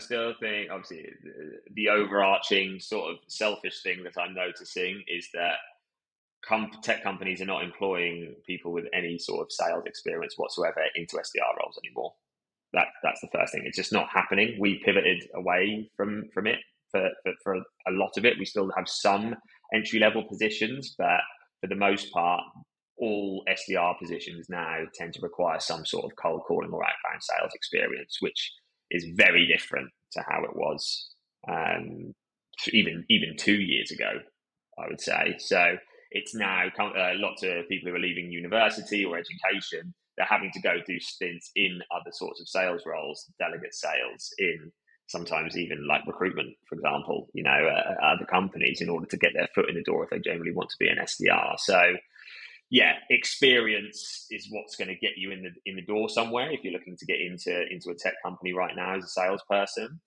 still think, obviously, the overarching sort of selfish thing that I'm noticing is that com- tech companies are not employing people with any sort of sales experience whatsoever into SDR roles anymore. That that's the first thing. It's just not happening. We pivoted away from from it for, for, for a lot of it. We still have some entry level positions, but for the most part, all SDR positions now tend to require some sort of cold calling or outbound sales experience, which is very different to how it was um, even even two years ago. I would say so. It's now uh, lots of people who are leaving university or education. They're having to go do stints in other sorts of sales roles, delegate sales, in sometimes even like recruitment, for example. You know, uh, other companies in order to get their foot in the door if they generally want to be an SDR. So yeah, experience is what's going to get you in the in the door somewhere if you're looking to get into into a tech company right now as a salesperson.